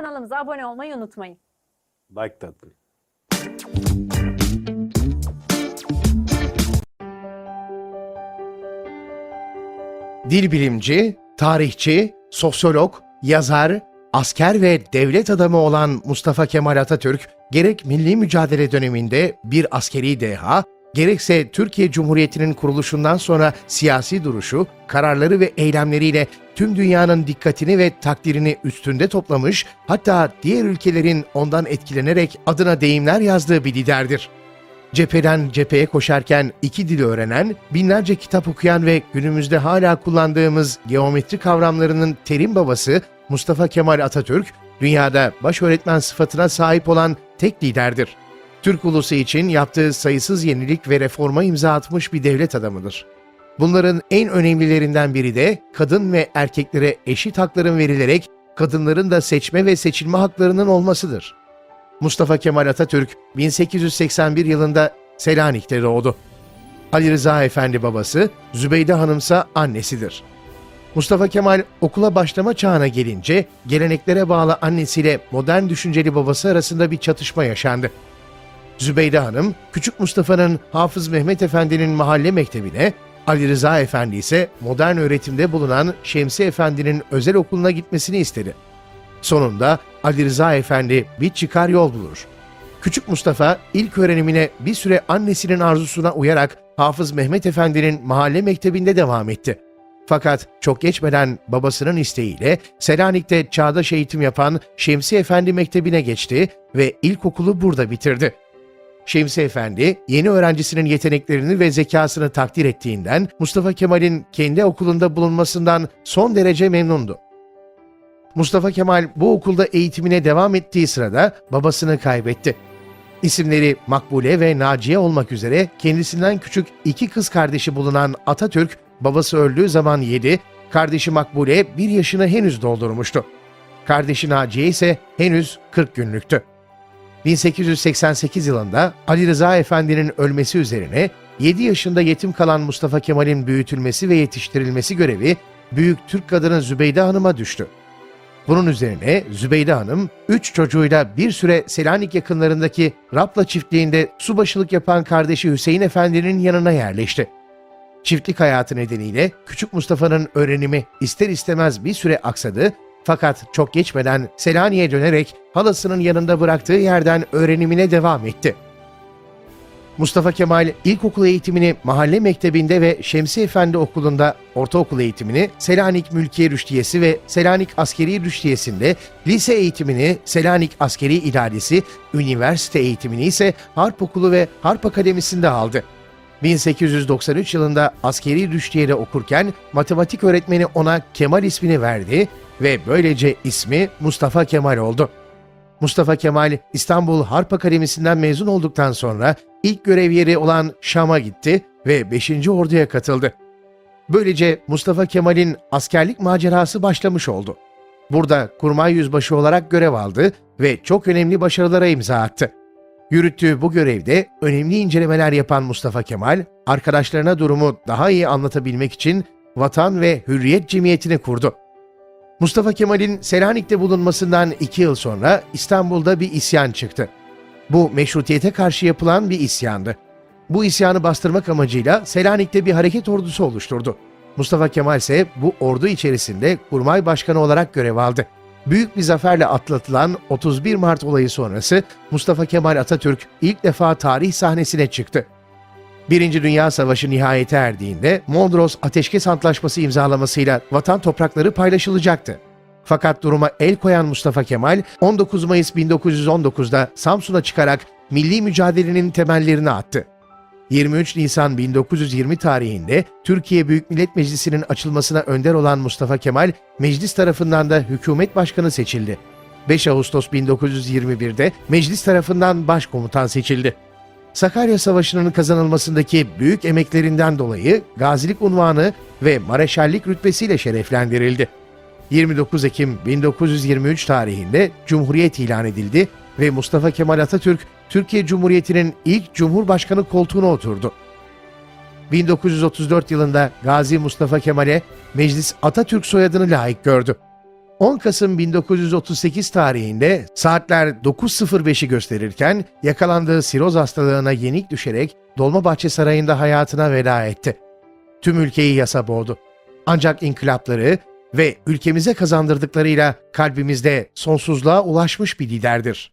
Kanalımıza abone olmayı unutmayın. Like tatlı. Dil bilimci, tarihçi, sosyolog, yazar, asker ve devlet adamı olan Mustafa Kemal Atatürk, gerek milli mücadele döneminde bir askeri deha, gerekse Türkiye Cumhuriyeti'nin kuruluşundan sonra siyasi duruşu, kararları ve eylemleriyle tüm dünyanın dikkatini ve takdirini üstünde toplamış, hatta diğer ülkelerin ondan etkilenerek adına deyimler yazdığı bir liderdir. Cepheden cepheye koşarken iki dil öğrenen, binlerce kitap okuyan ve günümüzde hala kullandığımız geometri kavramlarının terim babası Mustafa Kemal Atatürk, dünyada baş öğretmen sıfatına sahip olan tek liderdir. Türk ulusu için yaptığı sayısız yenilik ve reforma imza atmış bir devlet adamıdır. Bunların en önemlilerinden biri de kadın ve erkeklere eşit hakların verilerek kadınların da seçme ve seçilme haklarının olmasıdır. Mustafa Kemal Atatürk 1881 yılında Selanik'te doğdu. Ali Rıza Efendi babası, Zübeyde Hanımsa annesidir. Mustafa Kemal okula başlama çağına gelince geleneklere bağlı annesiyle modern düşünceli babası arasında bir çatışma yaşandı. Zübeyde Hanım, Küçük Mustafa'nın Hafız Mehmet Efendi'nin mahalle mektebine, Ali Rıza Efendi ise modern öğretimde bulunan Şemsi Efendi'nin özel okuluna gitmesini istedi. Sonunda Ali Rıza Efendi bir çıkar yol bulur. Küçük Mustafa ilk öğrenimine bir süre annesinin arzusuna uyarak Hafız Mehmet Efendi'nin mahalle mektebinde devam etti. Fakat çok geçmeden babasının isteğiyle Selanik'te çağdaş eğitim yapan Şemsi Efendi Mektebi'ne geçti ve ilkokulu burada bitirdi. Şemsi Efendi, yeni öğrencisinin yeteneklerini ve zekasını takdir ettiğinden Mustafa Kemal'in kendi okulunda bulunmasından son derece memnundu. Mustafa Kemal bu okulda eğitimine devam ettiği sırada babasını kaybetti. İsimleri Makbule ve Naciye olmak üzere kendisinden küçük iki kız kardeşi bulunan Atatürk, babası öldüğü zaman 7, kardeşi Makbule 1 yaşını henüz doldurmuştu. Kardeşi Naciye ise henüz 40 günlüktü. 1888 yılında Ali Rıza Efendi'nin ölmesi üzerine 7 yaşında yetim kalan Mustafa Kemal'in büyütülmesi ve yetiştirilmesi görevi büyük Türk kadını Zübeyde Hanım'a düştü. Bunun üzerine Zübeyde Hanım, üç çocuğuyla bir süre Selanik yakınlarındaki Rapla çiftliğinde subaşılık yapan kardeşi Hüseyin Efendi'nin yanına yerleşti. Çiftlik hayatı nedeniyle Küçük Mustafa'nın öğrenimi ister istemez bir süre aksadı fakat çok geçmeden Selanik'e dönerek halasının yanında bıraktığı yerden öğrenimine devam etti. Mustafa Kemal ilkokul eğitimini mahalle mektebinde ve Şemsi Efendi okulunda, ortaokul eğitimini Selanik Mülkiye Rüştiyesi ve Selanik Askeri Rüştiyesi'nde, lise eğitimini Selanik Askeri İdaresi, üniversite eğitimini ise Harp Okulu ve Harp Akademisi'nde aldı. 1893 yılında askeri rüştiyede okurken matematik öğretmeni ona Kemal ismini verdi ve böylece ismi Mustafa Kemal oldu. Mustafa Kemal İstanbul Harp Akademisi'nden mezun olduktan sonra ilk görev yeri olan Şam'a gitti ve 5. Ordu'ya katıldı. Böylece Mustafa Kemal'in askerlik macerası başlamış oldu. Burada kurmay yüzbaşı olarak görev aldı ve çok önemli başarılara imza attı. Yürüttüğü bu görevde önemli incelemeler yapan Mustafa Kemal, arkadaşlarına durumu daha iyi anlatabilmek için Vatan ve Hürriyet Cemiyeti'ni kurdu. Mustafa Kemal'in Selanik'te bulunmasından iki yıl sonra İstanbul'da bir isyan çıktı. Bu meşrutiyete karşı yapılan bir isyandı. Bu isyanı bastırmak amacıyla Selanik'te bir hareket ordusu oluşturdu. Mustafa Kemal ise bu ordu içerisinde kurmay başkanı olarak görev aldı. Büyük bir zaferle atlatılan 31 Mart olayı sonrası Mustafa Kemal Atatürk ilk defa tarih sahnesine çıktı. Birinci Dünya Savaşı nihayete erdiğinde Mondros Ateşkes Antlaşması imzalamasıyla vatan toprakları paylaşılacaktı. Fakat duruma el koyan Mustafa Kemal 19 Mayıs 1919'da Samsun'a çıkarak milli mücadelenin temellerini attı. 23 Nisan 1920 tarihinde Türkiye Büyük Millet Meclisi'nin açılmasına önder olan Mustafa Kemal, meclis tarafından da hükümet başkanı seçildi. 5 Ağustos 1921'de meclis tarafından başkomutan seçildi. Sakarya Savaşı'nın kazanılmasındaki büyük emeklerinden dolayı gazilik unvanı ve mareşallik rütbesiyle şereflendirildi. 29 Ekim 1923 tarihinde Cumhuriyet ilan edildi ve Mustafa Kemal Atatürk Türkiye Cumhuriyeti'nin ilk Cumhurbaşkanı koltuğuna oturdu. 1934 yılında Gazi Mustafa Kemal'e meclis Atatürk soyadını layık gördü. 10 Kasım 1938 tarihinde saatler 9.05'i gösterirken yakalandığı siroz hastalığına yenik düşerek Dolmabahçe Sarayı'nda hayatına veda etti. Tüm ülkeyi yasa boğdu. Ancak inkılapları ve ülkemize kazandırdıklarıyla kalbimizde sonsuzluğa ulaşmış bir liderdir.